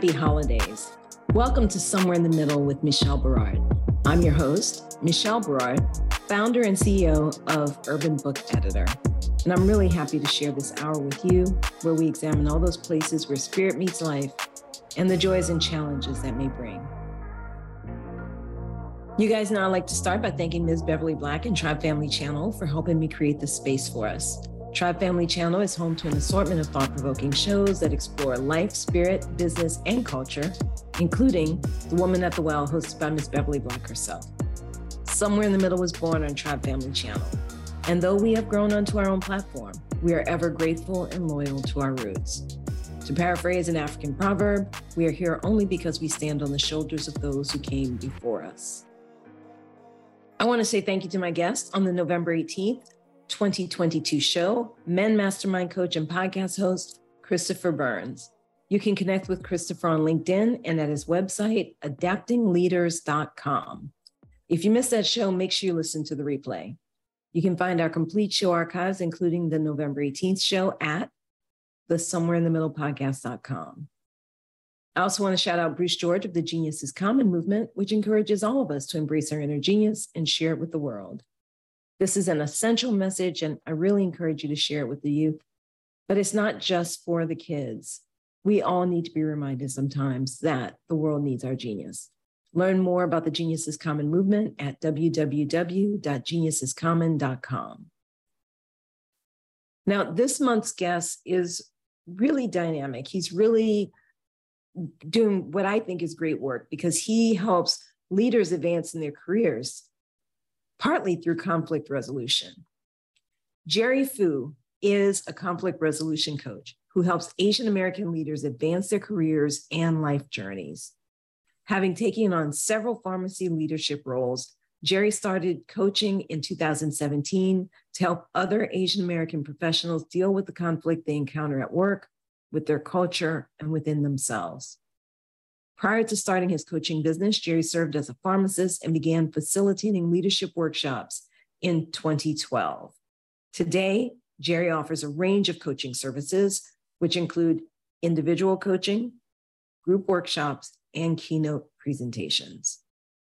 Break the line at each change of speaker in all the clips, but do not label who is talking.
happy holidays. Welcome to Somewhere in the Middle with Michelle Berard. I'm your host, Michelle Berard, founder and CEO of Urban Book Editor. And I'm really happy to share this hour with you, where we examine all those places where spirit meets life and the joys and challenges that may bring. You guys know I like to start by thanking Ms. Beverly Black and Tribe Family Channel for helping me create this space for us. Tribe Family Channel is home to an assortment of thought provoking shows that explore life, spirit, business, and culture, including The Woman at the Well, hosted by Ms. Beverly Black herself. Somewhere in the Middle was born on Tribe Family Channel. And though we have grown onto our own platform, we are ever grateful and loyal to our roots. To paraphrase an African proverb, we are here only because we stand on the shoulders of those who came before us. I want to say thank you to my guest on the November 18th 2022 show, Men Mastermind Coach and podcast host, Christopher Burns. You can connect with Christopher on LinkedIn and at his website, adaptingleaders.com. If you missed that show, make sure you listen to the replay. You can find our complete show archives, including the November 18th show at the somewhere in the middle podcast.com. I also want to shout out Bruce George of the Genius is Common movement, which encourages all of us to embrace our inner genius and share it with the world. This is an essential message, and I really encourage you to share it with the youth. But it's not just for the kids. We all need to be reminded sometimes that the world needs our genius. Learn more about the Genius is Common movement at www.geniusiscommon.com. Now, this month's guest is really dynamic. He's really doing what I think is great work because he helps leaders advance in their careers partly through conflict resolution. Jerry Fu is a conflict resolution coach who helps Asian American leaders advance their careers and life journeys. Having taken on several pharmacy leadership roles, Jerry started coaching in 2017 to help other Asian American professionals deal with the conflict they encounter at work, with their culture, and within themselves. Prior to starting his coaching business, Jerry served as a pharmacist and began facilitating leadership workshops in 2012. Today, Jerry offers a range of coaching services, which include individual coaching, group workshops, and keynote presentations.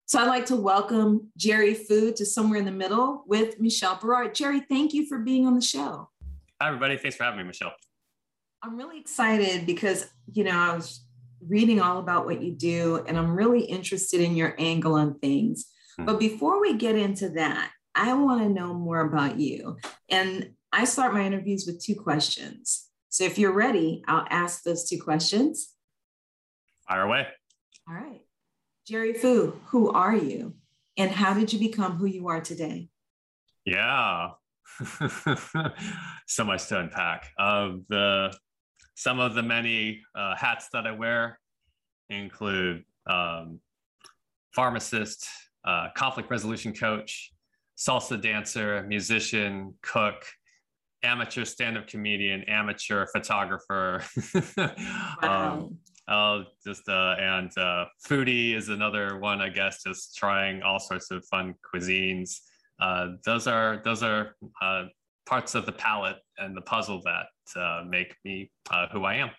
So I'd like to welcome Jerry Fu to Somewhere in the Middle with Michelle Berard. Jerry, thank you for being on the show.
Hi, everybody. Thanks for having me, Michelle.
I'm really excited because, you know, I was reading all about what you do, and I'm really interested in your angle on things. Mm-hmm. But before we get into that, I want to know more about you. And I start my interviews with two questions. So if you're ready, I'll ask those two questions.
Fire away.
All right. Jerry Fu, who are you? And how did you become who you are today?
Yeah. so much to unpack. The some of the many uh, hats that I wear include um, pharmacist, uh, conflict resolution coach, salsa dancer, musician, cook, amateur stand-up comedian, amateur photographer. wow. um, just uh, and uh, foodie is another one, I guess. Just trying all sorts of fun cuisines. Uh, those are those are uh, parts of the palette and the puzzle that uh, make me uh, who I am.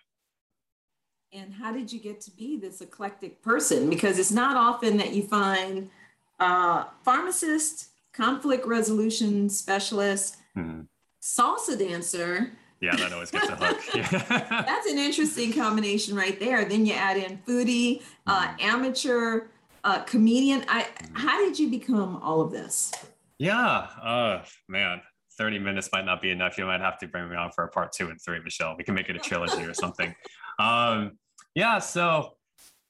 And how did you get to be this eclectic person? Because it's not often that you find uh, pharmacist, conflict resolution specialist, mm-hmm. salsa dancer.
Yeah, that always gets a hook.
Yeah. That's an interesting combination right there. Then you add in foodie, uh, mm-hmm. amateur, uh, comedian. I, mm-hmm. how did you become all of this?
Yeah, uh, man, 30 minutes might not be enough. You might have to bring me on for a part two and three, Michelle. We can make it a trilogy or something. Um, yeah, so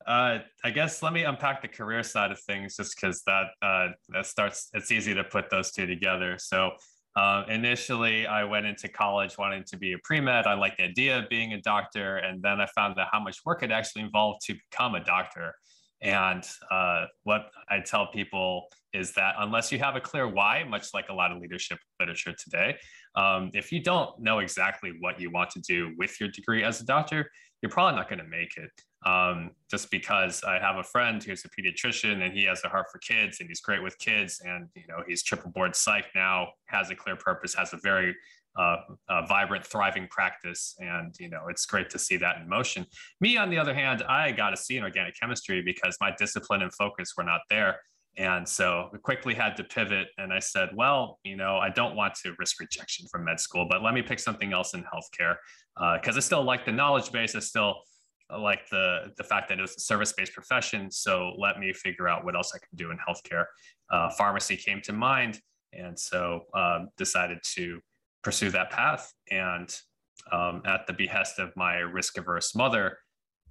uh, I guess let me unpack the career side of things just because that, uh, that starts, it's easy to put those two together. So uh, initially, I went into college wanting to be a pre med. I liked the idea of being a doctor. And then I found out how much work it actually involved to become a doctor. And uh, what I tell people is that unless you have a clear why, much like a lot of leadership literature today, um, if you don't know exactly what you want to do with your degree as a doctor, you're probably not going to make it. Um, just because I have a friend who's a pediatrician and he has a heart for kids and he's great with kids and you know he's triple board psych now, has a clear purpose, has a very uh, a vibrant, thriving practice. And, you know, it's great to see that in motion. Me, on the other hand, I got a C in organic chemistry because my discipline and focus were not there. And so we quickly had to pivot. And I said, well, you know, I don't want to risk rejection from med school, but let me pick something else in healthcare because uh, I still like the knowledge base. I still like the, the fact that it was a service based profession. So let me figure out what else I can do in healthcare. Uh, pharmacy came to mind. And so um, decided to pursue that path. And um, at the behest of my risk averse mother,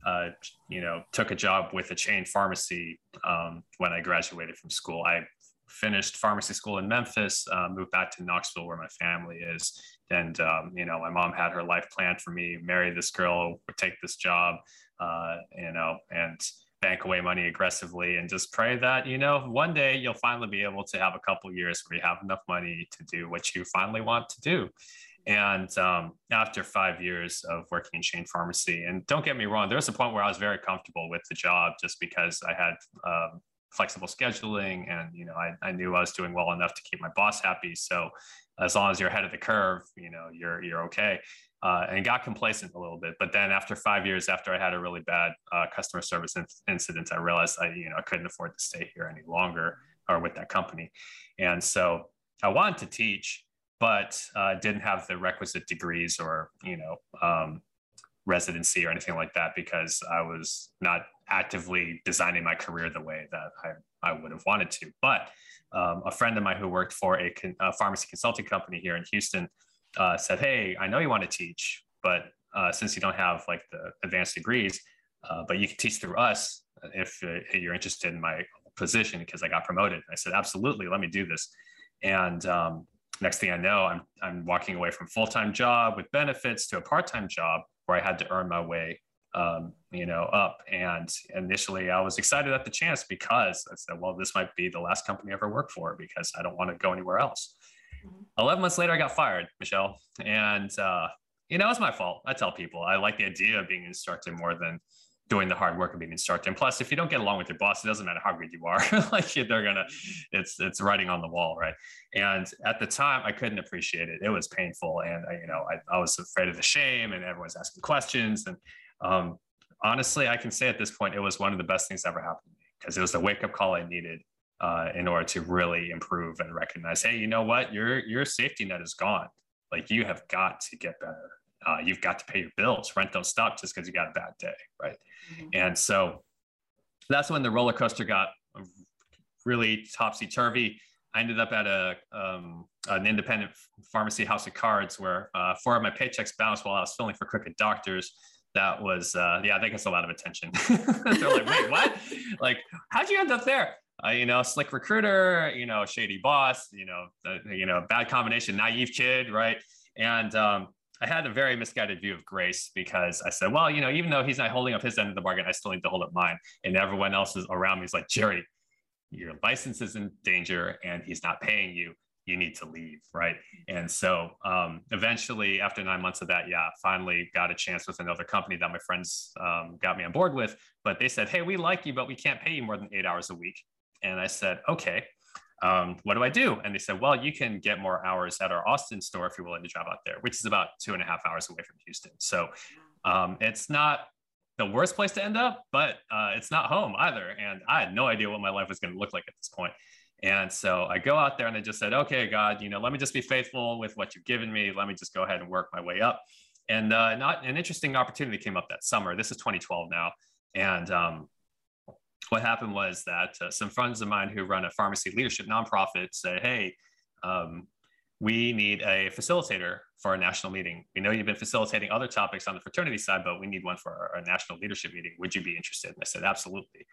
uh, you know, took a job with a chain pharmacy um, when I graduated from school. I finished pharmacy school in Memphis, uh, moved back to Knoxville where my family is. And, um, you know, my mom had her life planned for me, marry this girl, take this job, uh, you know, and bank away money aggressively and just pray that you know one day you'll finally be able to have a couple years where you have enough money to do what you finally want to do and um, after five years of working in chain pharmacy and don't get me wrong there was a point where i was very comfortable with the job just because i had um, flexible scheduling and you know I, I knew i was doing well enough to keep my boss happy so as long as you're ahead of the curve you know you're you're okay uh, and got complacent a little bit. But then after five years, after I had a really bad uh, customer service in- incident, I realized I, you know, I couldn't afford to stay here any longer or with that company. And so I wanted to teach, but uh, didn't have the requisite degrees or, you know, um, residency or anything like that because I was not actively designing my career the way that I, I would have wanted to. But um, a friend of mine who worked for a, con- a pharmacy consulting company here in Houston uh, said, "Hey, I know you want to teach, but uh, since you don't have like the advanced degrees, uh, but you can teach through us if uh, you're interested in my position because I got promoted." I said, "Absolutely, let me do this." And um, next thing I know, I'm I'm walking away from full time job with benefits to a part time job where I had to earn my way, um, you know, up. And initially, I was excited at the chance because I said, "Well, this might be the last company I ever work for because I don't want to go anywhere else." 11 months later, I got fired, Michelle. And, uh, you know, it's my fault. I tell people I like the idea of being instructed more than doing the hard work of being an instructor. And plus, if you don't get along with your boss, it doesn't matter how good you are. like they're gonna, it's it's writing on the wall, right? And at the time, I couldn't appreciate it. It was painful, and I, you know, I, I was afraid of the shame, and everyone's asking questions. And um, honestly, I can say at this point, it was one of the best things that ever happened to me because it was the wake up call I needed uh, in order to really improve and recognize, hey, you know what, your your safety net is gone. Like you have got to get better. Uh, you've got to pay your bills. Rent don't stop just because you got a bad day, right? Mm-hmm. And so that's when the roller coaster got really topsy turvy. I ended up at a um, an independent pharmacy house of cards where uh, four of my paychecks bounced while I was filling for crooked doctors. That was uh, yeah, that gets a lot of attention. They're like, wait, what? like, how'd you end up there? uh, you know, slick recruiter, you know, shady boss, you know, the, you know, bad combination, naive kid, right? And um, I had a very misguided view of Grace because I said, well, you know, even though he's not holding up his end of the bargain, I still need to hold up mine. And everyone else is around me is like, Jerry, your license is in danger and he's not paying you. You need to leave, right? And so um, eventually, after nine months of that, yeah, finally got a chance with another company that my friends um, got me on board with. But they said, hey, we like you, but we can't pay you more than eight hours a week. And I said, okay, um, what do I do? And they said, well, you can get more hours at our Austin store if you're willing to drive out there, which is about two and a half hours away from Houston. So um, it's not the worst place to end up, but uh, it's not home either. And I had no idea what my life was going to look like at this point. And so I go out there and I just said, okay, God, you know, let me just be faithful with what you've given me. Let me just go ahead and work my way up. And uh, not an interesting opportunity came up that summer. This is 2012 now. And um, what happened was that uh, some friends of mine who run a pharmacy leadership nonprofit said, Hey, um, we need a facilitator for a national meeting. We know you've been facilitating other topics on the fraternity side, but we need one for our, our, national leadership meeting. Would you be interested? And I said, absolutely.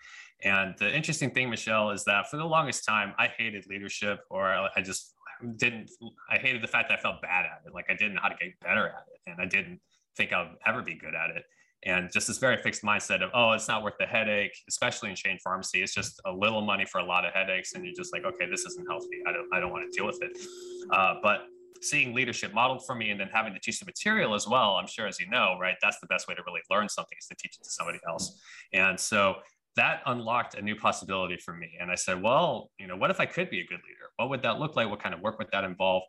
And the interesting thing, Michelle, is that for the longest time, I hated leadership or I just didn't, I hated the fact that I felt bad at it. Like I didn't know how to get better at it. And I didn't think I'd ever be good at it. And just this very fixed mindset of oh it's not worth the headache especially in chain pharmacy. It's just a little money for a lot of headaches and you're just like okay this isn't healthy. I don't i don't want to deal with it. Uh, but seeing leadership modeled for me and then having to teach the material as well i'm sure as you know right that's the best way to really learn something is to teach it to somebody else. And so that unlocked a new possibility for me. And i said well you know what if i could be a good leader? What would that look like? What kind of work would that involve?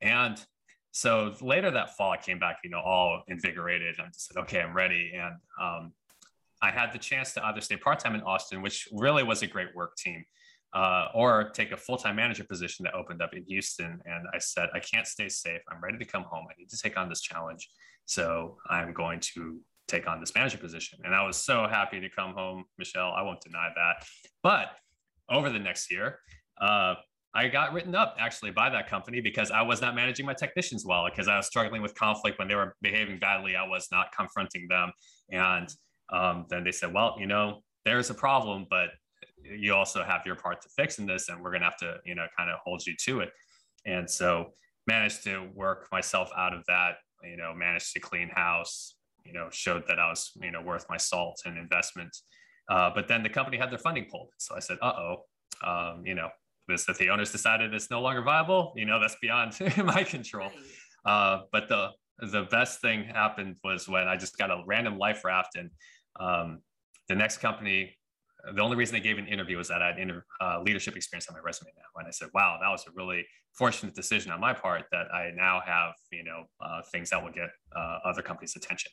And so later that fall, I came back, you know, all invigorated. I said, okay, I'm ready. And um, I had the chance to either stay part time in Austin, which really was a great work team, uh, or take a full time manager position that opened up in Houston. And I said, I can't stay safe. I'm ready to come home. I need to take on this challenge. So I'm going to take on this manager position. And I was so happy to come home, Michelle. I won't deny that. But over the next year, uh, I got written up actually by that company because I was not managing my technicians well because I was struggling with conflict when they were behaving badly. I was not confronting them. And um, then they said, well, you know, there's a problem, but you also have your part to fix in this and we're going to have to, you know, kind of hold you to it. And so managed to work myself out of that, you know, managed to clean house, you know, showed that I was, you know, worth my salt and investment. Uh, but then the company had their funding pulled. So I said, uh oh, um, you know, this that the owners decided it's no longer viable you know that's beyond my control. Uh, but the the best thing happened was when i just got a random life raft and um, the next company the only reason they gave an interview was that i had inter, uh, leadership experience on my resume now. And i said wow that was a really fortunate decision on my part that i now have you know uh, things that will get uh, other companies attention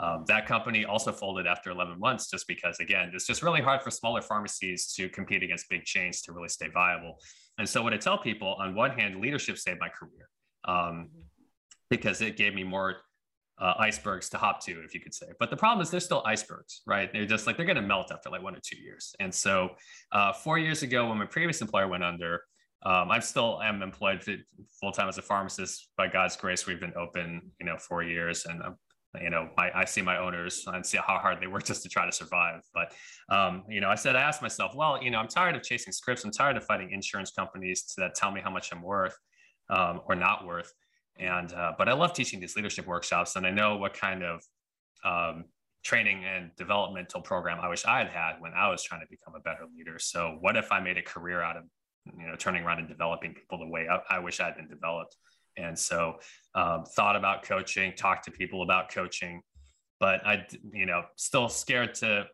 um, that company also folded after 11 months just because, again, it's just really hard for smaller pharmacies to compete against big chains to really stay viable. And so, what I tell people on one hand, leadership saved my career um, because it gave me more uh, icebergs to hop to, if you could say. But the problem is, they're still icebergs, right? They're just like they're going to melt after like one or two years. And so, uh, four years ago, when my previous employer went under, um, I'm still am employed full time as a pharmacist. By God's grace, we've been open, you know, four years, and I'm you know, my, I see my owners and see how hard they work just to try to survive. But, um, you know, I said, I asked myself, well, you know, I'm tired of chasing scripts. I'm tired of fighting insurance companies that tell me how much I'm worth um, or not worth. And, uh, but I love teaching these leadership workshops and I know what kind of um, training and developmental program I wish I had had when I was trying to become a better leader. So what if I made a career out of, you know, turning around and developing people the way I, I wish I had been developed? And so um, thought about coaching talked to people about coaching but i you know still scared to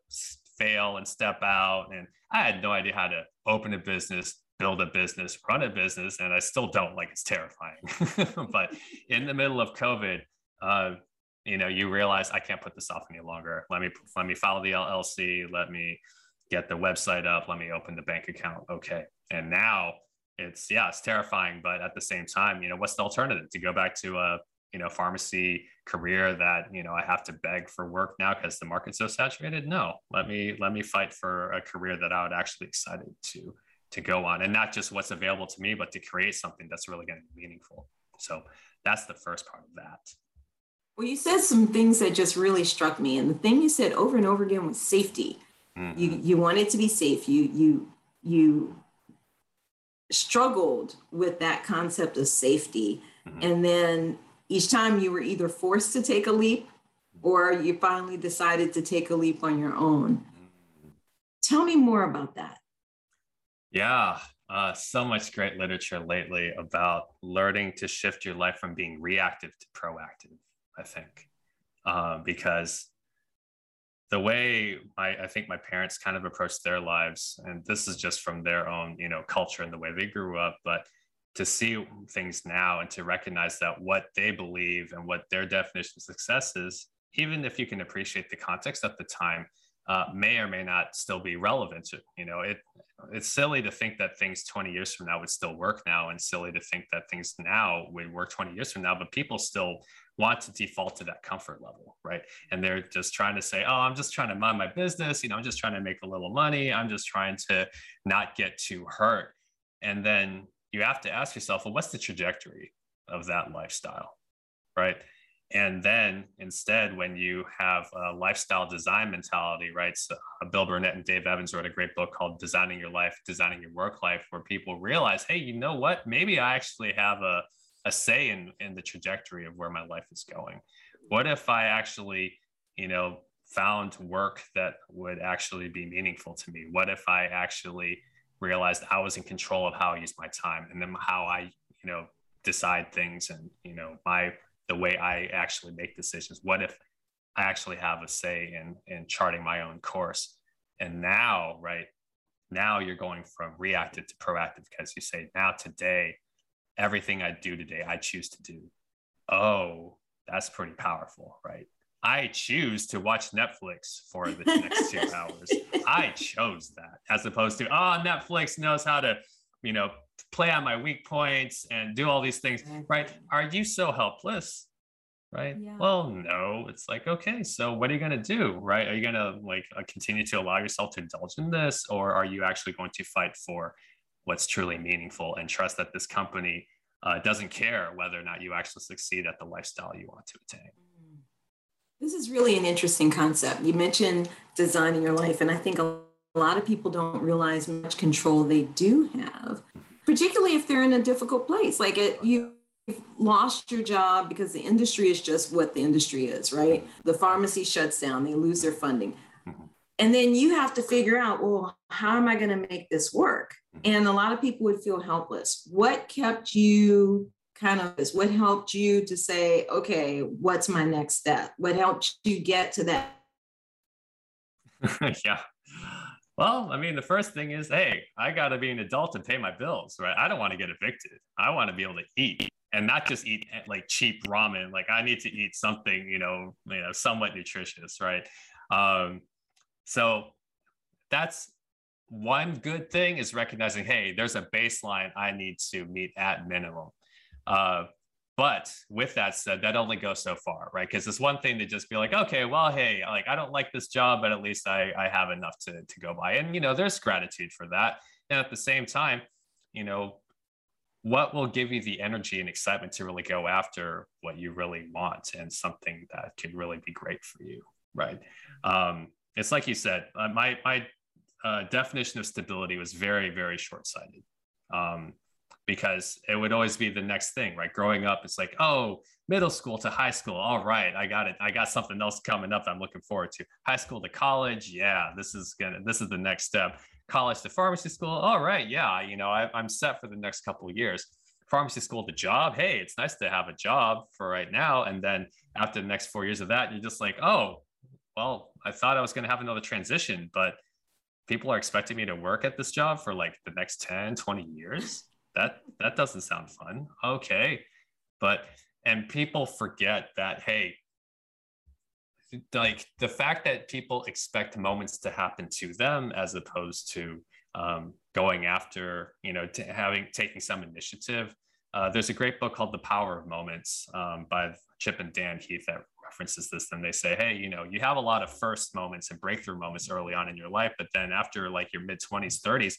fail and step out. And i had no idea how to open a business build a business run a business and i still don't like it's terrifying. But in the middle of covid uh, you know you realize i can't put this off any longer. Let me let me follow the llc let me get the website up let me open the bank account. Okay. And now it's yeah it's terrifying but at the same time you know what's the alternative to go back to a you know pharmacy career that you know i have to beg for work now because the market's so saturated? No. Let me let me fight for a career that i would actually be excited to to go on. And not just what's available to me but to create something that's really going to be meaningful. So that's the first part of that.
Well you said some things that just really struck me and the thing you said over and over again was safety. Mm-hmm. you you want it to be safe. You you you struggled with that concept of safety. Mm-hmm. And then each time you were either forced to take a leap or you finally decided to take a leap on your own. Mm-hmm. Tell me more about that.
Yeah, uh, so much great literature lately about learning to shift your life from being reactive to proactive, I think. Uh, because the way I, I, think my parents kind of approached their lives, and this is just from their own, you know, culture and the way they grew up, but to see things now and to recognize that what they believe and what their definition of success is, even if you can appreciate the context at the time, uh, may or may not still be relevant. to You know, it it's silly to think that things 20 years from now would still work now, and silly to think that things now would work 20 years from now. But people still want to default to that comfort level, right? And they're just trying to say, "Oh, I'm just trying to mind my business. You know, I'm just trying to make a little money. I'm just trying to not get too hurt." And then you have to ask yourself, "Well, what's the trajectory of that lifestyle?" Right? And then instead when you have a lifestyle design mentality right? So uh, bill burnett and dave evans wrote a great book called designing your life designing your work life where people realize hey you know what? Maybe i actually have a, a say in in the trajectory of where my life is going. What if i actually you know found work that would actually be meaningful to me? What if I actually realized I was in control of how I use my time and then how I, you know, decide things and, you know, my the way I actually make decisions? What if I actually have a say in in charting my own course? And now, right, now you're going from reactive to proactive because you say, now today, everything I do today, I choose to do. Oh, that's pretty powerful, right? I choose to watch Netflix for the next two hours. I chose that as opposed to, oh, Netflix knows how to, you know, play on my weak points and do all these things, right? Are you so helpless? Right. Yeah. Well, no, it's like, okay, so what are you going to do? Right. Are you going to like uh, continue to allow yourself to indulge in this? Or are you actually going to fight for what's truly meaningful and trust that this company uh, doesn't care whether or not you actually succeed at the lifestyle you want to attain?
This is really an interesting concept. You mentioned designing your life, and I think a lot of people don't realize much control they do have, particularly if they're in a difficult place. Like it, you lost your job because the industry is just what the industry is, right? The pharmacy shuts down, they lose their funding. Mm-hmm. And then you have to figure out, well, how am I going to make this work? Mm-hmm. And a lot of people would feel helpless. What kept you kind of is what helped you to say, okay, what's my next step? What helped you get to that?
yeah. Well, I mean, the first thing is, hey, I got to be an adult and pay my bills, right? I don't want to get evicted. I want to be able to eat and not just eat eh, like cheap ramen. Like I need to eat something, you know, you know, somewhat nutritious, right? Um, so that's one good thing is recognizing, hey, there's a baseline I need to meet at minimum. Uh, but with that said, that only goes so far, right? Because it's one thing to just be like, okay, well, hey, like I don't like this job, but at least I, I have enough to, to go by. And, you know, there's gratitude for that. And at the same time, you know, what will give you the energy and excitement to really go after what you really want and something that can really be great for you, right? Um, it's like you said, uh, my, my uh, definition of stability was very, very short sighted. Um, because it would always be the next thing, right? Growing up, it's like, oh, middle school to high school. All right, I got it. I got something else coming up I'm looking forward to. High school to college. Yeah, this is gonna, this is the next step. College to pharmacy school. All right, yeah, you know, I, I'm set for the next couple of years. Pharmacy school to job. Hey, it's nice to have a job for right now. And then after the next four years of that, you're just like, oh, well, I thought I was to have another transition, but people are expecting me to work at this job for like the next 10, 20 years that that doesn't sound fun. Okay. But and people forget that hey like the fact that people expect moments to happen to them as opposed to um, going after you know having taking some initiative uh, there's a great book called the power of moments um, by chip and dan heath that references this then they say hey you know you have a lot of first moments and breakthrough moments early on in your life but then after like your mid 20s 30s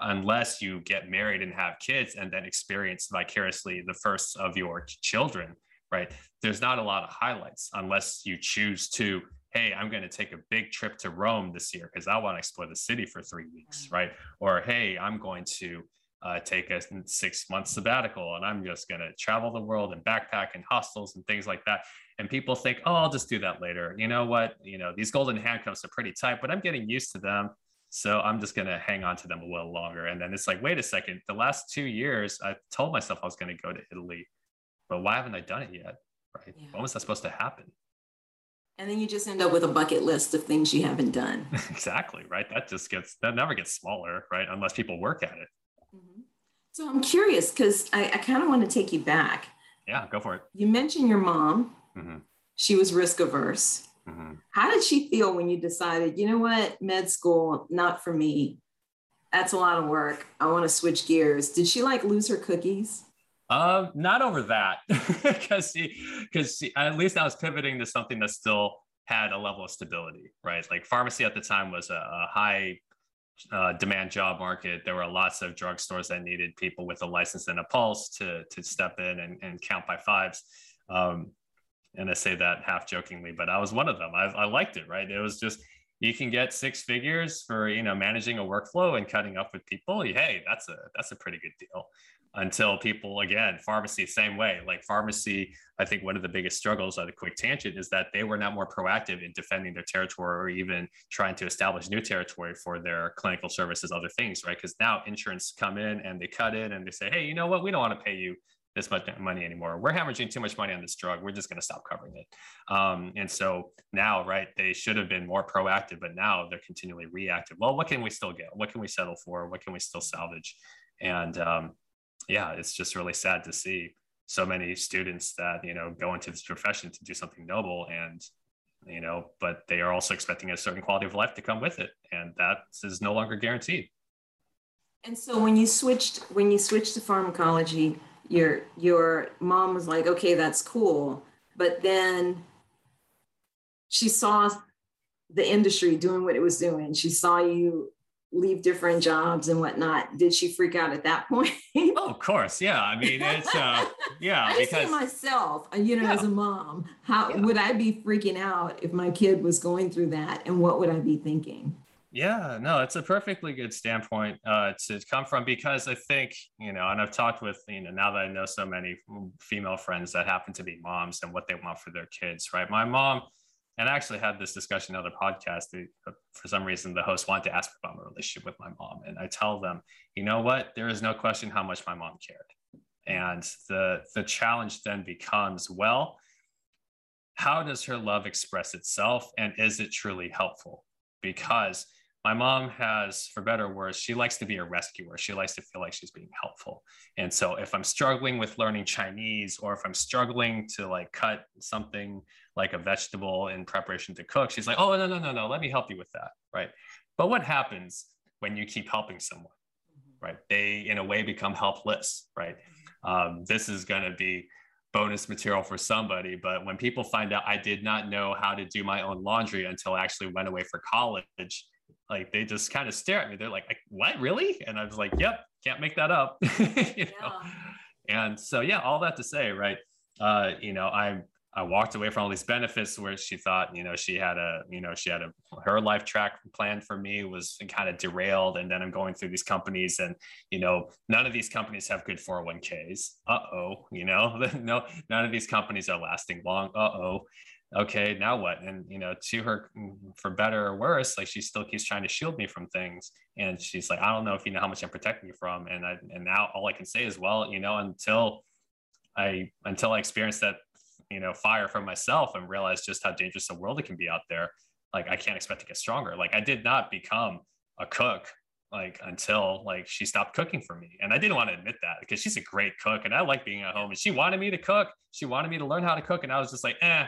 unless you get married and have kids and then experience vicariously the first of your children right? There's not a lot of highlights unless you choose to hey i'm going to take a big trip to rome this year because i want to explore the city for three weeks right. or hey i'm going to uh, take a six month sabbatical and I'm just going to travel the world and backpack in hostels and things like that. And people think, oh, I'll just do that later. You know what? You know, these golden handcuffs are pretty tight, but I'm getting used to them. So I'm just going to hang on to them a little longer. And then it's like, wait a second, the last two years, I told myself I was going to go to Italy, but why haven't I done it yet? Right. Yeah. When was that supposed to happen?
And then you just end up with a bucket list of things you haven't done.
exactly. Right. That just gets, that never gets smaller. Right. Unless people work at it.
Mm-hmm. So I'm curious because I, I kind of want to take you back.
Yeah, go for it.
You mentioned your mom. Mm-hmm. She was risk averse. Mm-hmm. How did she feel when you decided, you know what, med school, not for me? That's a lot of work. I want to switch gears. Did she like lose her cookies?
Um, not over that, because she, because at least I was pivoting to something that still had a level of stability, right? Like pharmacy at the time was a, a high uh, demand job market. There were lots of drugstores that needed people with a license and a pulse to to step in and, and count by fives. Um, and I say that half jokingly, but I was one of them. I, I liked it, right? It was just you can get six figures for you know managing a workflow and cutting up with people. Hey that's a that's a pretty good deal. Until people again pharmacy same way. Like pharmacy i think one of the biggest struggles on a quick tangent is that they were not more proactive in defending their territory or even trying to establish new territory for their clinical services other things right? Because now insurance come in and they cut in and they say hey you know what? We don't want to pay you this much money anymore. We're hemorrhaging too much money on this drug. We're just going to stop covering it. Um, and so now, right, they should have been more proactive, but now they're continually reactive. Well, what can we still get? What can we settle for? What can we still salvage? And um, yeah, it's just really sad to see so many students that you know go into this profession to do something noble and you know but they are also expecting a certain quality of life to come with it and that is no longer guaranteed
and so when you switched when you switched to pharmacology your your mom was like, okay, that's cool. But then she saw the industry doing what it was doing. She saw you leave different jobs and whatnot. Did she freak out at that point?
oh, of course. Yeah. I mean, it's uh yeah,
I because myself, uh, you know, yeah. as a mom, how yeah. would I be freaking out if my kid was going through that and what would I be thinking?
Yeah, no, it's a perfectly good standpoint uh, to come from because I think, you know, and I've talked with, you know, now that I know so many female friends that happen to be moms and what they want for their kids, right? My mom, and I actually had this discussion on other podcast. For some reason, the host wanted to ask about my relationship with my mom. And I tell them, you know what? There is no question how much my mom cared. And the, the challenge then becomes, well, how does her love express itself? And is it truly helpful? Because my mom has, for better or worse, she likes to be a rescuer. She likes to feel like she's being helpful. And so if I'm struggling with learning Chinese or if I'm struggling to like cut something like a vegetable in preparation to cook, she's like, oh, no, no, no, no, let me help you with that. Right. But what happens when you keep helping someone? Right. They, in a way, become helpless. Right. Um, this is going to be bonus material for somebody. But when people find out I did not know how to do my own laundry until I actually went away for college, like they just kind of stare at me. They're like, "What, really?" And I was like, "Yep, can't make that up." you know. And so, yeah, all that to say, right? Uh, you know, I I walked away from all these benefits where she thought, you know, she had a, you know, she had a her life track plan for me was kind of derailed. And then I'm going through these companies, and you know, none of these companies have good 401ks. Uh oh, you know, no, none of these companies are lasting long. Uh oh okay, now what? And you know, to her, for better or worse, like she still keeps trying to shield me from things. And she's like, I don't know if you know how much I'm protecting you from. And I and now all I can say is, well, you know, until I until I experience that, you know, fire for myself and realize just how dangerous the world it can be out there, like I can't expect to get stronger. Like I did not become a cook like until like she stopped cooking for me and i didn't want to admit that because she's a great cook and i like being at home and she wanted me to cook she wanted me to learn how to cook and i was just like eh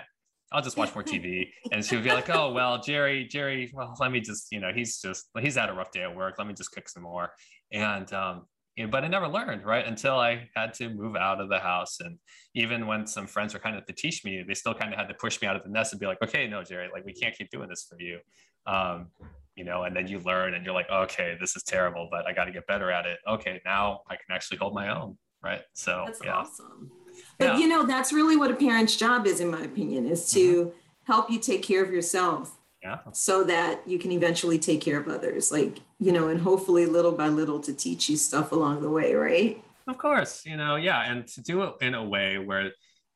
I'll just watch more TV. And she would be like, oh, well, Jerry, Jerry, well, let me just, you know, he's just, he's had a rough day at work. Let me just cook some more. And, um, you know, but I never learned, right? Until I had to move out of the house. And even when some friends were kind of to teach me, they still kind of had to push me out of the nest and be like, okay, no, Jerry, like we can't keep doing this for you. Um, you know, and then you learn and you're like, okay, this is terrible, but I got to get better at it. Okay, now I can actually hold my own. Right. So
that's yeah. awesome. But yeah. you know, that's really what a parent's job is, in my opinion, is to mm-hmm. help you take care of yourself.
Yeah.
So that you can eventually take care of others. Like, you know, and hopefully little by little to teach you stuff along the way, right?
Of course, you know, yeah. And to do it in a way where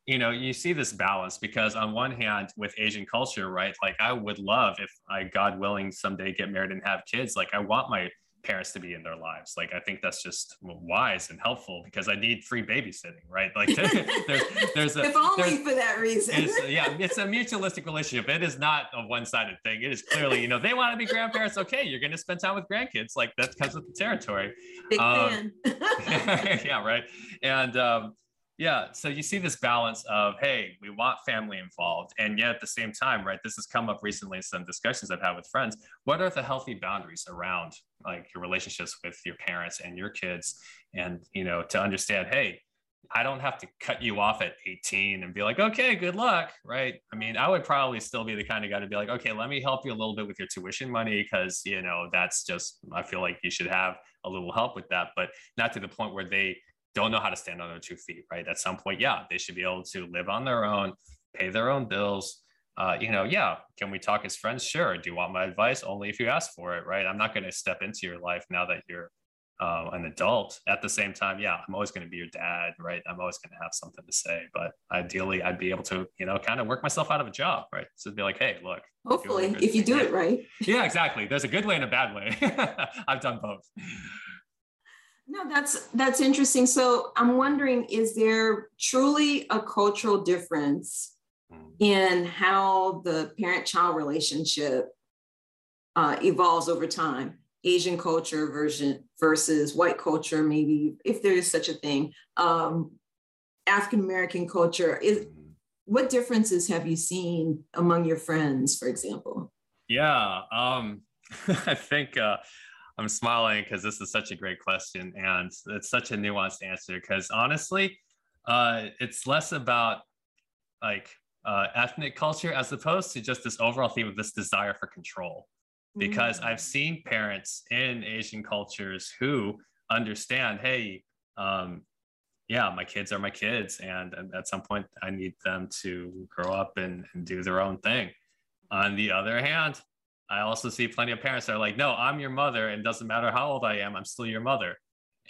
you know you see this balance because on one hand with asian culture right like i would love if i god willing someday get married and have kids like i want my parents to be in their lives. Like I think that's just wise and helpful because I need free babysitting, right? Like there's
there's a if only for that reason.
It's, yeah, it's a mutualistic relationship. It is not a one-sided thing. It is clearly, you know, they want to be grandparents. Okay, you're going to spend time with grandkids. Like that comes with the territory.
Big um,
fan. yeah, right. And um, yeah, so you see this balance of hey, we want family involved, and yet at the same time, right? This has come up recently in some discussions I've had with friends. What are the healthy boundaries around like your relationships with your parents and your kids, and you know, to understand, hey, I don't have to cut you off at 18 and be like, okay, good luck, right? I mean, I would probably still be the kind of guy to be like, okay, let me help you a little bit with your tuition money because you know that's just I feel like you should have a little help with that, but not to the point where they don't know how to stand on their two feet, right? At some point, yeah, they should be able to live on their own, pay their own bills, uh, you know, yeah, can we talk as friends? Sure. Do you want my advice? Only if you ask for it, right? I'm not going to step into your life now that you're uh, an adult. At the same time, yeah, I'm always going to be your dad, right? I'm always going to have something to say, but ideally, I'd be able to, you know, kind of work myself out of a job, right? So be like, hey, look.
Hopefully, if you do it right.
Yeah, exactly. There's a good way and a bad way. I've done both.
No, that's that's interesting. So I'm wondering, is there truly a cultural difference hmm. in how the parent-child relationship uh, evolves over time? Asian culture version versus white culture, maybe if there is such a thing. Um, African American culture is. Hmm. What differences have you seen among your friends, for example?
Yeah, um, I think uh, I'm smiling because this is such a great question and it's such a nuanced answer. Because honestly, uh, it's less about like uh, ethnic culture as opposed to just this overall theme of this desire for control. Because mm. I've seen parents in Asian cultures who understand, hey, um, yeah, my kids are my kids, and, and, at some point I need them to grow up and, and do their own thing. On the other hand, I also see plenty of parents that are like, no, I'm your mother, and doesn't matter how old I am, I'm still your mother.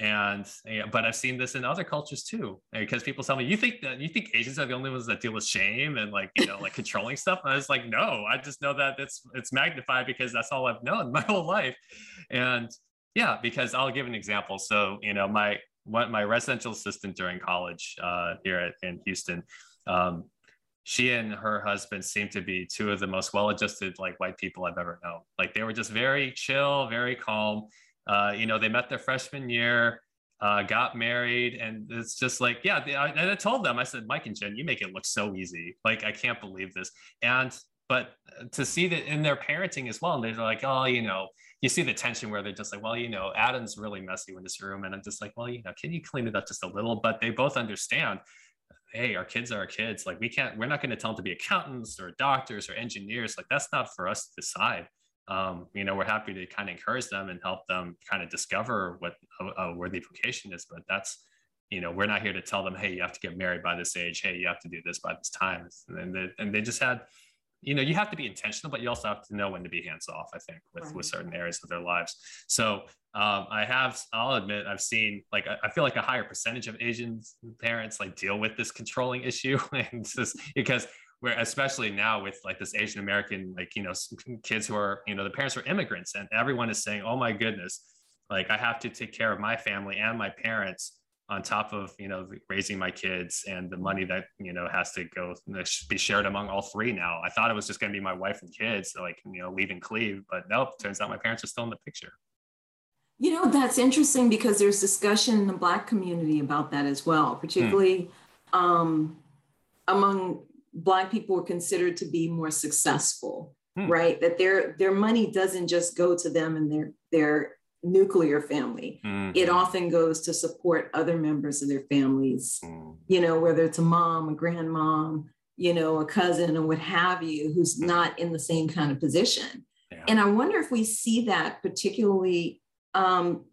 And but I've seen this in other cultures too, because people tell me, you think that you think Asians are the only ones that deal with shame and like you know like controlling stuff. And I was like, no, I just know that it's it's magnified because that's all I've known my whole life. And yeah, because I'll give an example. So you know my what my residential assistant during college uh, here at, in Houston. Um, she and her husband seemed to be two of the most well-adjusted like white people I've ever known. Like they were just very chill, very calm. Uh, you know, they met their freshman year, uh, got married, and it's just like, yeah. I, and I told them, I said, Mike and Jen, you make it look so easy. Like I can't believe this. And but to see that in their parenting as well, and they're like, oh, you know, you see the tension where they're just like, well, you know, Adam's really messy in this room, and I'm just like, well, you know, can you clean it up just a little? But they both understand hey our kids are our kids. Like we can't we're not going to tell them to be accountants or doctors or engineers. Like that's not for us to decide. Um, you know we're happy to kind of encourage them and help them kind of discover what a, a worthy vocation is but that's you know we're not here to tell them hey you have to get married by this age. Hey you have to do this by this time. And they, and they just had you know you have to be intentional but you also have to know when to be hands off i think with right. with certain areas of their lives so um, i have i'll admit i've seen like i feel like a higher percentage of asian parents like deal with this controlling issue and just because we're especially now with like this asian american like you know kids who are you know the parents are immigrants and everyone is saying oh my goodness like i have to take care of my family and my parents on top of you know raising my kids and the money that you know has to go be shared among all three now i thought it was just going to be my wife and kids like you know leaving cleve but nope turns out my parents are still in the picture
you know that's interesting because there's discussion in the black community about that as well particularly hmm. um, among black people are considered to be more successful hmm. right that their their money doesn't just go to them and their their nuclear family. Mm-hmm. It often goes to support other members of their families, mm-hmm. you know, whether it's a mom, a grandmom, you know, a cousin, or what have you, who's mm-hmm. not in the same kind of position. Yeah. And I wonder if we see that particularly um,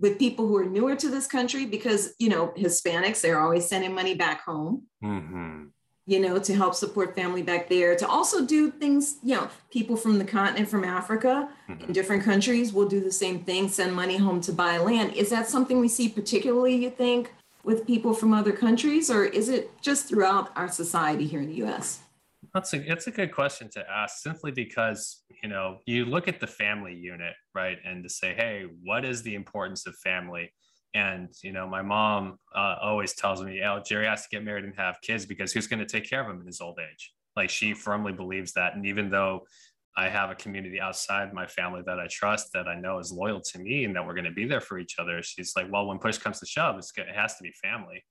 with people who are newer to this country, because, you know, Hispanics, they're always sending money back home. You know, to help support family back there, to also do things, you know, people from the continent, from Africa, mm-hmm. in different countries will do the same thing, send money home to buy land. Is that something we see particularly, you think, with people from other countries, or is it just throughout our society here in the US?
That's a that's a good question to ask, simply because you know you look at the family unit, right, and to say, hey, what is the importance of family? And you know, my mom uh, always tells me, "Oh, Jerry has to get married and have kids because who's going to take care of him in his old age?" Like she firmly believes that. And even though I have a community outside my family that I trust, that I know is loyal to me, and that we're going to be there for each other, she's like, "Well, when push comes to shove, it has to be family."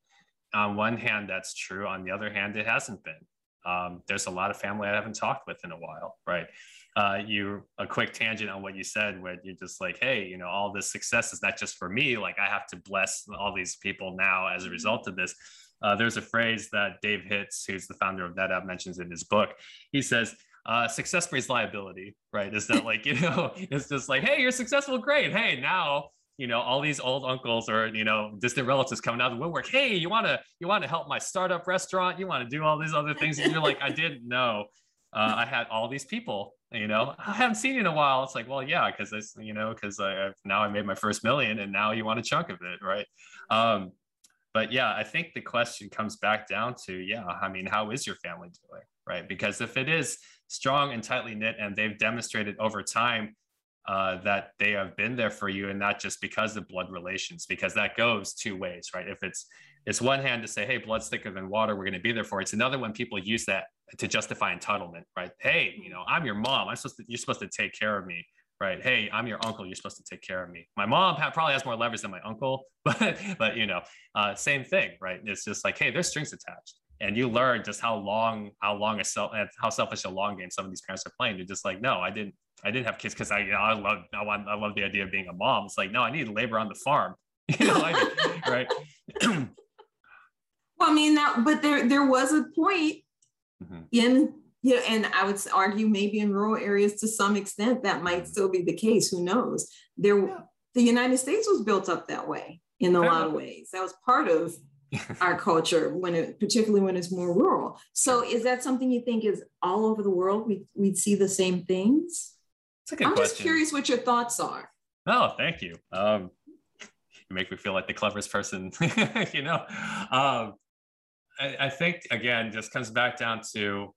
On one hand, that's true. On the other hand, it hasn't been. Um, there's a lot of family I haven't talked with in a while, right? Uh, you a quick tangent on what you said, where you're just like, hey, you know, all this success is not just for me. Like I have to bless all these people now as a mm-hmm. result of this. Uh, there's a phrase that Dave Hitz, who's the founder of NetApp, mentions in his book. He says, uh, success breeds liability, right? Is that like, you know, it's just like, hey, you're successful, great. Hey, now, you know, all these old uncles or, you know, distant relatives coming out of the woodwork. Hey, you want to, you want to help my startup restaurant? You want to do all these other things? And you're like, I didn't know uh, I had all these people, you know, I haven't seen you in a while. It's like, well, yeah, because it's, you know, because I've now I made my first million and now you want a chunk of it, right? Um, but yeah, I think the question comes back down to, yeah, I mean, how is your family doing, right? Because if it is strong and tightly knit and they've demonstrated over time uh, that they have been there for you and not just because of blood relations because that goes two ways right if it's it's one hand to say hey blood's thicker than water we're going to be there for it. it's another when people use that to justify entitlement right? Hey you know i'm your mom. I'm supposed to you're supposed to take care of me right? Hey i'm your uncle. You're supposed to take care of me. My mom probably has more leverage than my uncle but but you know uh, same thing right? It's just like hey there's strings attached. And you learn just how long how long a self how selfish a long game some of these parents are playing. They're just like no i didn't I didn't have kids because I, you know, I love, I, want, I love the idea of being a mom. It's like, no, I need labor on the farm, you know, I, right?
well, I mean that, but there, there was a point mm-hmm. in, you know, and I would argue maybe in rural areas to some extent that might mm-hmm. still be the case. Who knows? There, yeah. the United States was built up that way in a Fair lot enough. of ways. That was part of our culture when it particularly when it's more rural so is that something you think is all over the world we we'd see the same things I'm question. just curious what your thoughts are.
Oh, thank you. Um, you make me feel like the cleverest person, you know. Um, I, I think again, just comes back down to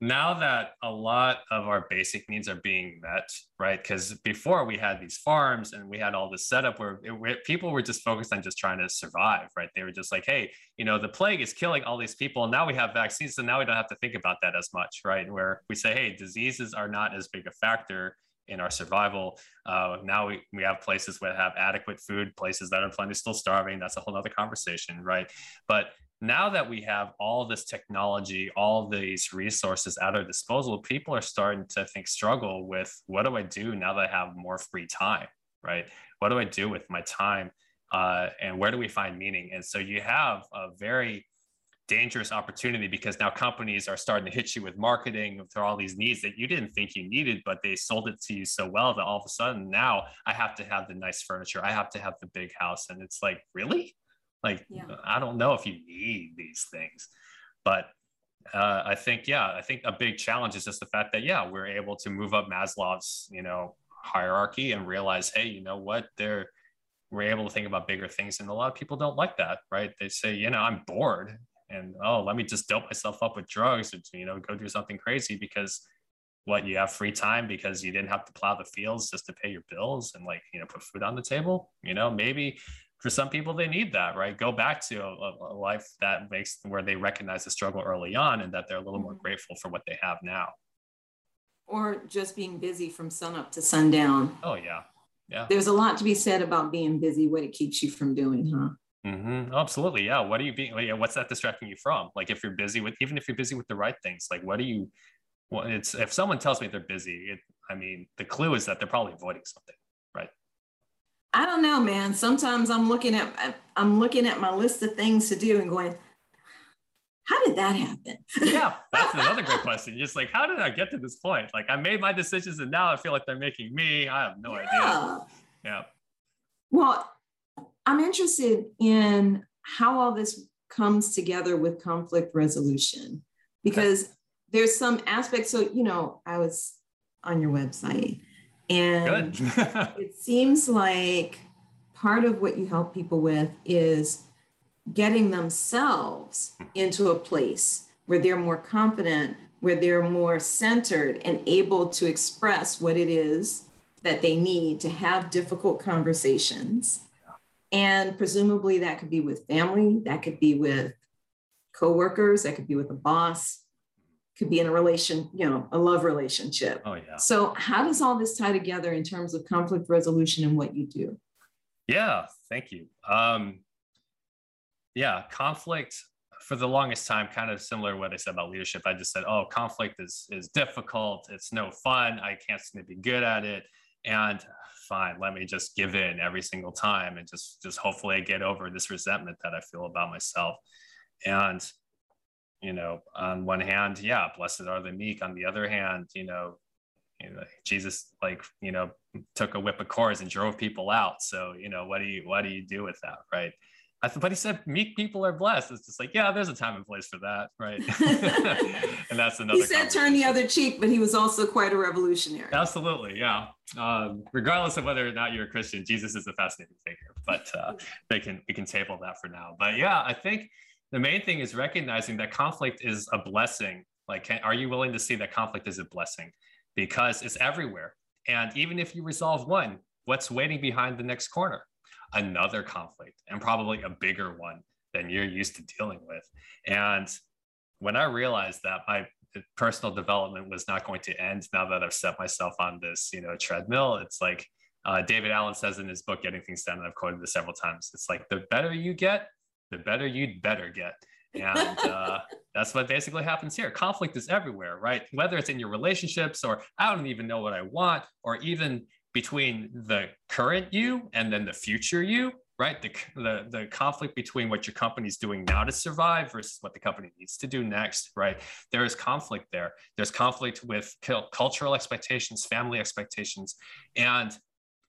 now that a lot of our basic needs are being met, right? Because before we had these farms and we had all this setup where, it, where, people were just focused on just trying to survive, right? They were just like, hey, you know, the plague is killing all these people. And now we have vaccines. So now we don't have to think about that as much, right? Where we say, hey, diseases are not as big a factor in our survival. Uh, now we, we have places that have adequate food, places that are plenty still starving. That's a whole other conversation, right? But now that we have all this technology, all these resources at our disposal, people are starting to think struggle with what do I do now that I have more free time, right? What do I do with my time? Uh, and where do we find meaning? And so you have a very dangerous opportunity because now companies are starting to hit you with marketing for all these needs that you didn't think you needed, but they sold it to you so well that all of a sudden now I have to have the nice furniture, I have to have the big house. And it's like, really? Like, yeah. I don't know if you need these things, but uh, I think, yeah, I think a big challenge is just the fact that, yeah, we're able to move up Maslow's, you know, hierarchy and realize, hey, you know what, they're, we're able to think about bigger things. And a lot of people don't like that, right? They say, you know, I'm bored and, oh, let me just dope myself up with drugs or, you know, go do something crazy because what you have free time because you didn't have to plow the fields just to pay your bills and like, you know, put food on the table, you know, maybe for some people they need that right go back to a, a, life that makes where they recognize the struggle early on and that they're a little more mm-hmm. grateful for what they have now
or just being busy from sunup to sundown
oh yeah yeah
there's a lot to be said about being busy what it keeps you from doing huh
Mm-hmm. absolutely. Yeah. What are you being? Yeah. What's that distracting you from? Like, if you're busy with, even if you're busy with the right things, like, what are you? Well, it's if someone tells me they're busy, it, I mean, the clue is that they're probably avoiding something?
I don't know, man. Sometimes I'm looking at I'm looking at my list of things to do and going, how did that happen?
yeah, that's another great question. Just like, how did I get to this point? Like, I made my decisions and now I feel like they're making me. I have no yeah. idea. Yeah.
Well, I'm interested in how all this comes together with conflict resolution because okay. there's some aspects. So, you know, I was on your website and it seems like part of what you help people with is getting themselves into a place where they're more confident, where they're more centered and able to express what it is that they need to have difficult conversations. And presumably that could be with family, that could be with coworkers, that could be with a boss, could be in a relation, you know, a love relationship.
Oh, yeah.
So, how does all this tie together in terms of conflict resolution and what you do?
Yeah, thank you. Um, yeah, conflict for the longest time, kind of similar to what I said about leadership. I just said, oh, conflict is is difficult. It's no fun. I can't seem to be good at it. And fine, let me just give in every single time and just just hopefully I get over this resentment that I feel about myself. And you know, on one hand, yeah, blessed are the meek. On the other hand, you know, you know, Jesus like, you know, took a whip of cords and drove people out. So, you know, what do you what do you do with that? Right. I but he said meek people are blessed. It's just like, yeah, there's a time and place for that, right? and that's another.
He said turn the other cheek, but he was also quite a revolutionary.
Absolutely, yeah. Um, regardless of whether or not you're a Christian, Jesus is a fascinating figure. But uh, they can we can table that for now. But yeah, I think the main thing is recognizing that conflict is a blessing. Like, can, are you willing to see that conflict is a blessing? Because it's everywhere. And even if you resolve one, what's waiting behind the next corner? Another conflict, and probably a bigger one than you're used to dealing with. And when I realized that my personal development was not going to end now that I've set myself on this, you know, treadmill, it's like uh, David Allen says in his book, Getting Things Done, and I've quoted this several times. It's like the better you get, the better you'd better get. And uh, that's what basically happens here. Conflict is everywhere, right? Whether it's in your relationships or I don't even know what I want, or even between the current you and then the future you, right? The, the, the conflict between what your company's doing now to survive versus what the company needs to do next, right? There is conflict there. There's conflict with cultural expectations, family expectations. And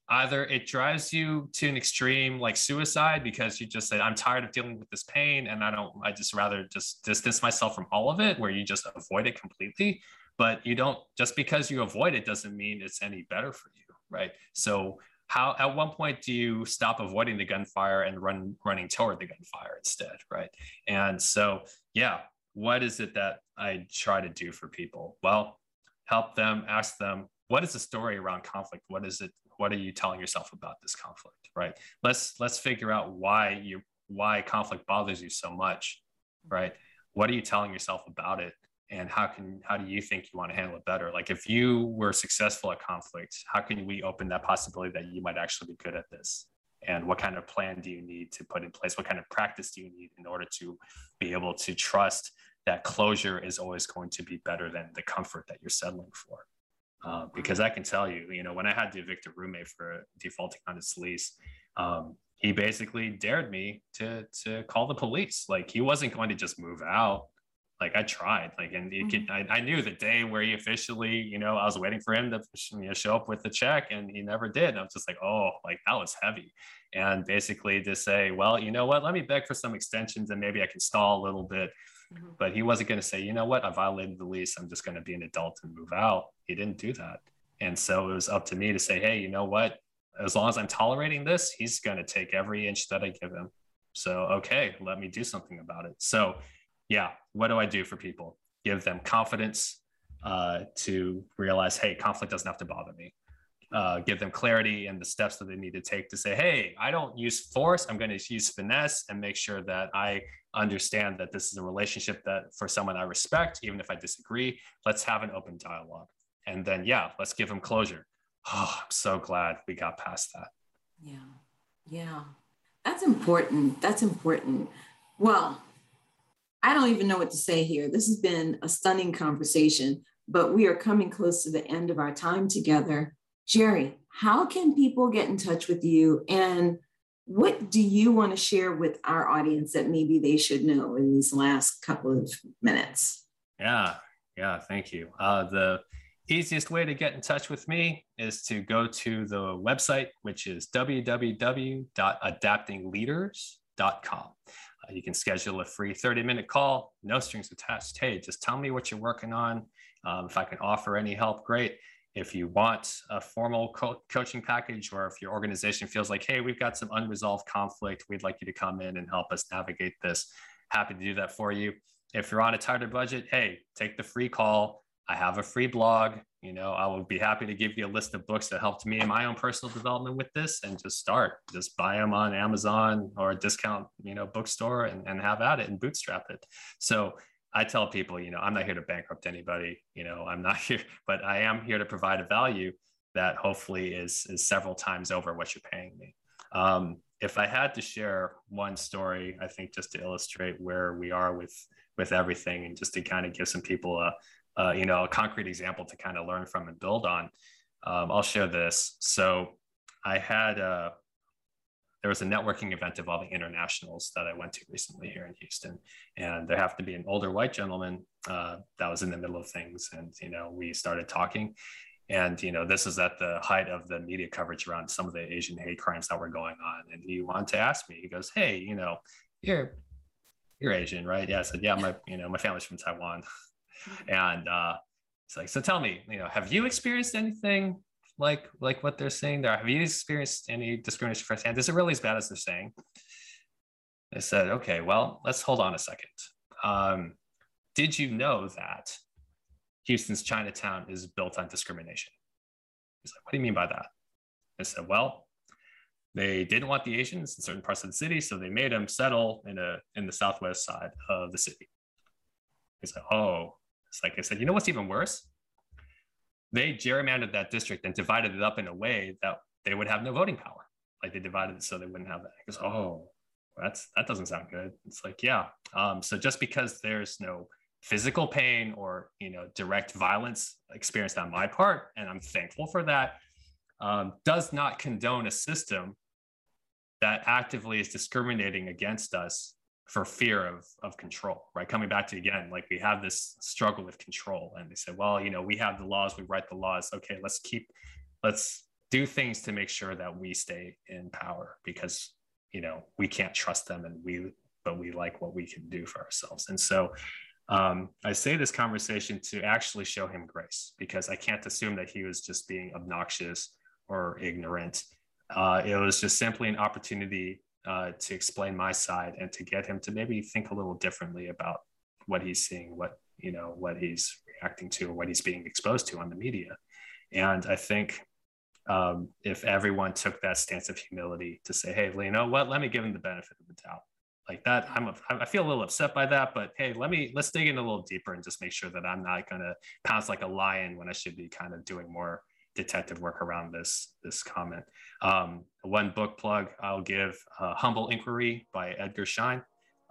either it drives you to an extreme like suicide because you just say i'm tired of dealing with this pain and i don't i just rather just distance myself from all of it where you just avoid it completely. But you don't just because you avoid it doesn't mean it's any better for you right? So how at one point do you stop avoiding the gunfire and run running toward the gunfire instead right? And so yeah what is it that i try to do for people? Well help them ask them what is the story around conflict? What is it what are you telling yourself about this conflict right? Let's let's figure out why you why conflict bothers you so much right? What are you telling yourself about it? And how can how do you think you want to handle it better? Like if you were successful at conflict how can we open that possibility that you might actually be good at this? And what kind of plan do you need to put in place? What kind of practice do you need in order to be able to trust that closure is always going to be better than the comfort that you're settling for uh, because I can tell you, you know, when I had to evict a roommate for defaulting on his lease, um, he basically dared me to to call the police. Like he wasn't going to just move out. Like I tried, like, and mm-hmm. I, I, knew the day where he officially, you know, I was waiting for him to you know, show up with the check, and he never did. And I was just like, oh, like that was heavy. And basically to say, well, you know what, let me beg for some extensions, and maybe I can stall a little bit Mm-hmm. But he wasn't going to say, you know what, I violated the lease. I'm just going to be an adult and move out. He didn't do that. And so it was up to me to say, hey, you know what? As long as I'm tolerating this, he's going to take every inch that I give him. So, okay, let me do something about it. So, yeah, what do I do for people? Give them confidence uh, to realize, hey, conflict doesn't have to bother me uh, give them clarity and the steps that they need to take to say, hey, I don't use force. I'm going to use finesse and make sure that I understand that this is a relationship that for someone I respect, even if I disagree, let's have an open dialogue. And then, yeah, let's give them closure. Oh, I'm so glad we got past that.
Yeah. Yeah. That's important. That's important. Well, I don't even know what to say here. This has been a stunning conversation, but we are coming close to the end of our time together. Jerry, how can people get in touch with you? And what do you want to share with our audience that maybe they should know in these last couple of minutes?
Yeah, yeah, thank you. Uh, the easiest way to get in touch with me is to go to the website, which is www.adaptingleaders.com. Uh, you can schedule a free 30 minute call, no strings attached. Hey, just tell me what you're working on. Um, if I can offer any help, great. If you want a formal co- coaching package, or if your organization feels like, hey, we've got some unresolved conflict, we'd like you to come in and help us navigate this, happy to do that for you. If you're on a tighter budget, hey, take the free call. I have a free blog. You know, I will be happy to give you a list of books that helped me in my own personal development with this and just start. Just buy them on Amazon or a discount, you know, bookstore and, and have at it and bootstrap it. So I tell people, you know, I'm not here to bankrupt anybody. You know, I'm not here, but I am here to provide a value that hopefully is is several times over what you're paying me. Um, if I had to share one story, I think just to illustrate where we are with with everything, and just to kind of give some people a, a you know a concrete example to kind of learn from and build on, um, I'll share this. So I had a there was a networking event of all the internationals that I went to recently here in Houston, and there happened to be an older white gentleman uh, that was in the middle of things, and you know we started talking, And you know, this is at the height of the media coverage around some of the Asian hate crimes that were going on. And he wanted to ask me, he goes, Hey, you know, you're you're Asian, right? Yeah. I said, Yeah, my, you know, my family's from Taiwan. and uh it's like, so tell me, you know, have you experienced anything like like what they're saying there? Have you experienced any discrimination firsthand? Is it really as bad as they're saying? I said, okay, well, let's hold on a second. Um, did you know that Houston's Chinatown is built on discrimination? He's like, what do you mean by that? I said, well, they didn't want the Asians in certain parts of the city, so they made them settle in a in the southwest side of the city. He's like, oh, it's like I said, you know what's even worse? They gerrymandered that district and divided it up in a way that they would have no voting power. Like they divided it so they wouldn't have that. Goes, oh, that's that doesn't sound good. It's like, yeah. Um, so just because there's no physical pain or you know direct violence experienced on my part, and I'm thankful for that, um, does not condone a system that actively is discriminating against us for fear of of control right? Coming back to again like we have this struggle with control and they said well you know we have the laws we write the laws. Okay let's keep let's do things to make sure that we stay in power because you know we can't trust them and we but we like what we can do for ourselves. And so um, i say this conversation to actually show him grace because i can't assume that he was just being obnoxious or ignorant. Uh, it was just simply an opportunity uh, to explain my side and to get him to maybe think a little differently about what he's seeing what you know what he's reacting to or what he's being exposed to on the media and i think um, if everyone took that stance of humility to say, hey, you know what, let me give him the benefit of the doubt. Like that, I'm a, I feel a little upset by that, but hey, let me let's dig in a little deeper and just make sure that I'm not going to pounce like a lion when I should be kind of doing more detective work around this this comment. Um, one book plug I'll give: uh, "Humble Inquiry" by Edgar Schein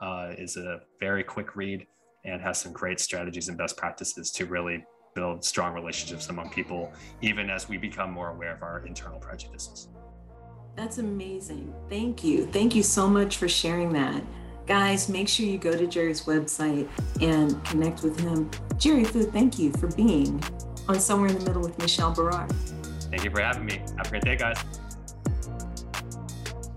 uh, is a very quick read and has some great strategies and best practices to really build strong relationships among people, even as we become more aware of our internal prejudices.
That's amazing. Thank you. Thank you so much for sharing that. Guys, make sure you go to Jerry's website and connect with him. Jerry Fu, thank you for being on Somewhere in the Middle with Michelle Berard.
Thank you for having me. Have a great day, guys.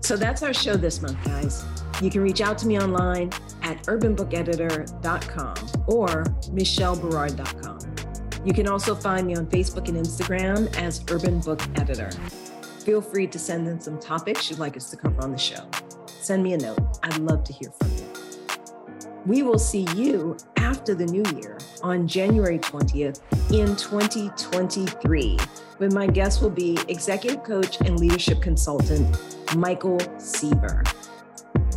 So that's our show this month, guys. You can reach out to me online at urbanbookeditor.com or michelleberard.com. You can also find me on Facebook and Instagram as Urban Book Editor. Feel free to send in some topics you'd like us to cover on the show. Send me a note. I'd love to hear from you. We will see you after the new year on January 20th in 2023, when my guest will be executive coach and leadership consultant Michael Seaver.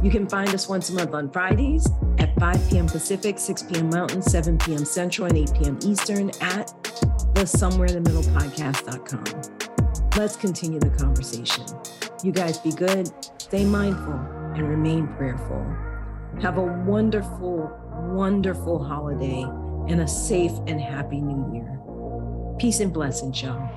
You can find us once a month on Fridays at 5 p.m. Pacific, 6 p.m. Mountain, 7 p.m. Central, and 8 p.m. Eastern at the Somewhere in the Middle podcast.com. Let's continue the conversation. You guys be good, stay mindful, and remain prayerful. Have a wonderful, wonderful holiday and a safe and happy new year. Peace and blessings, y'all.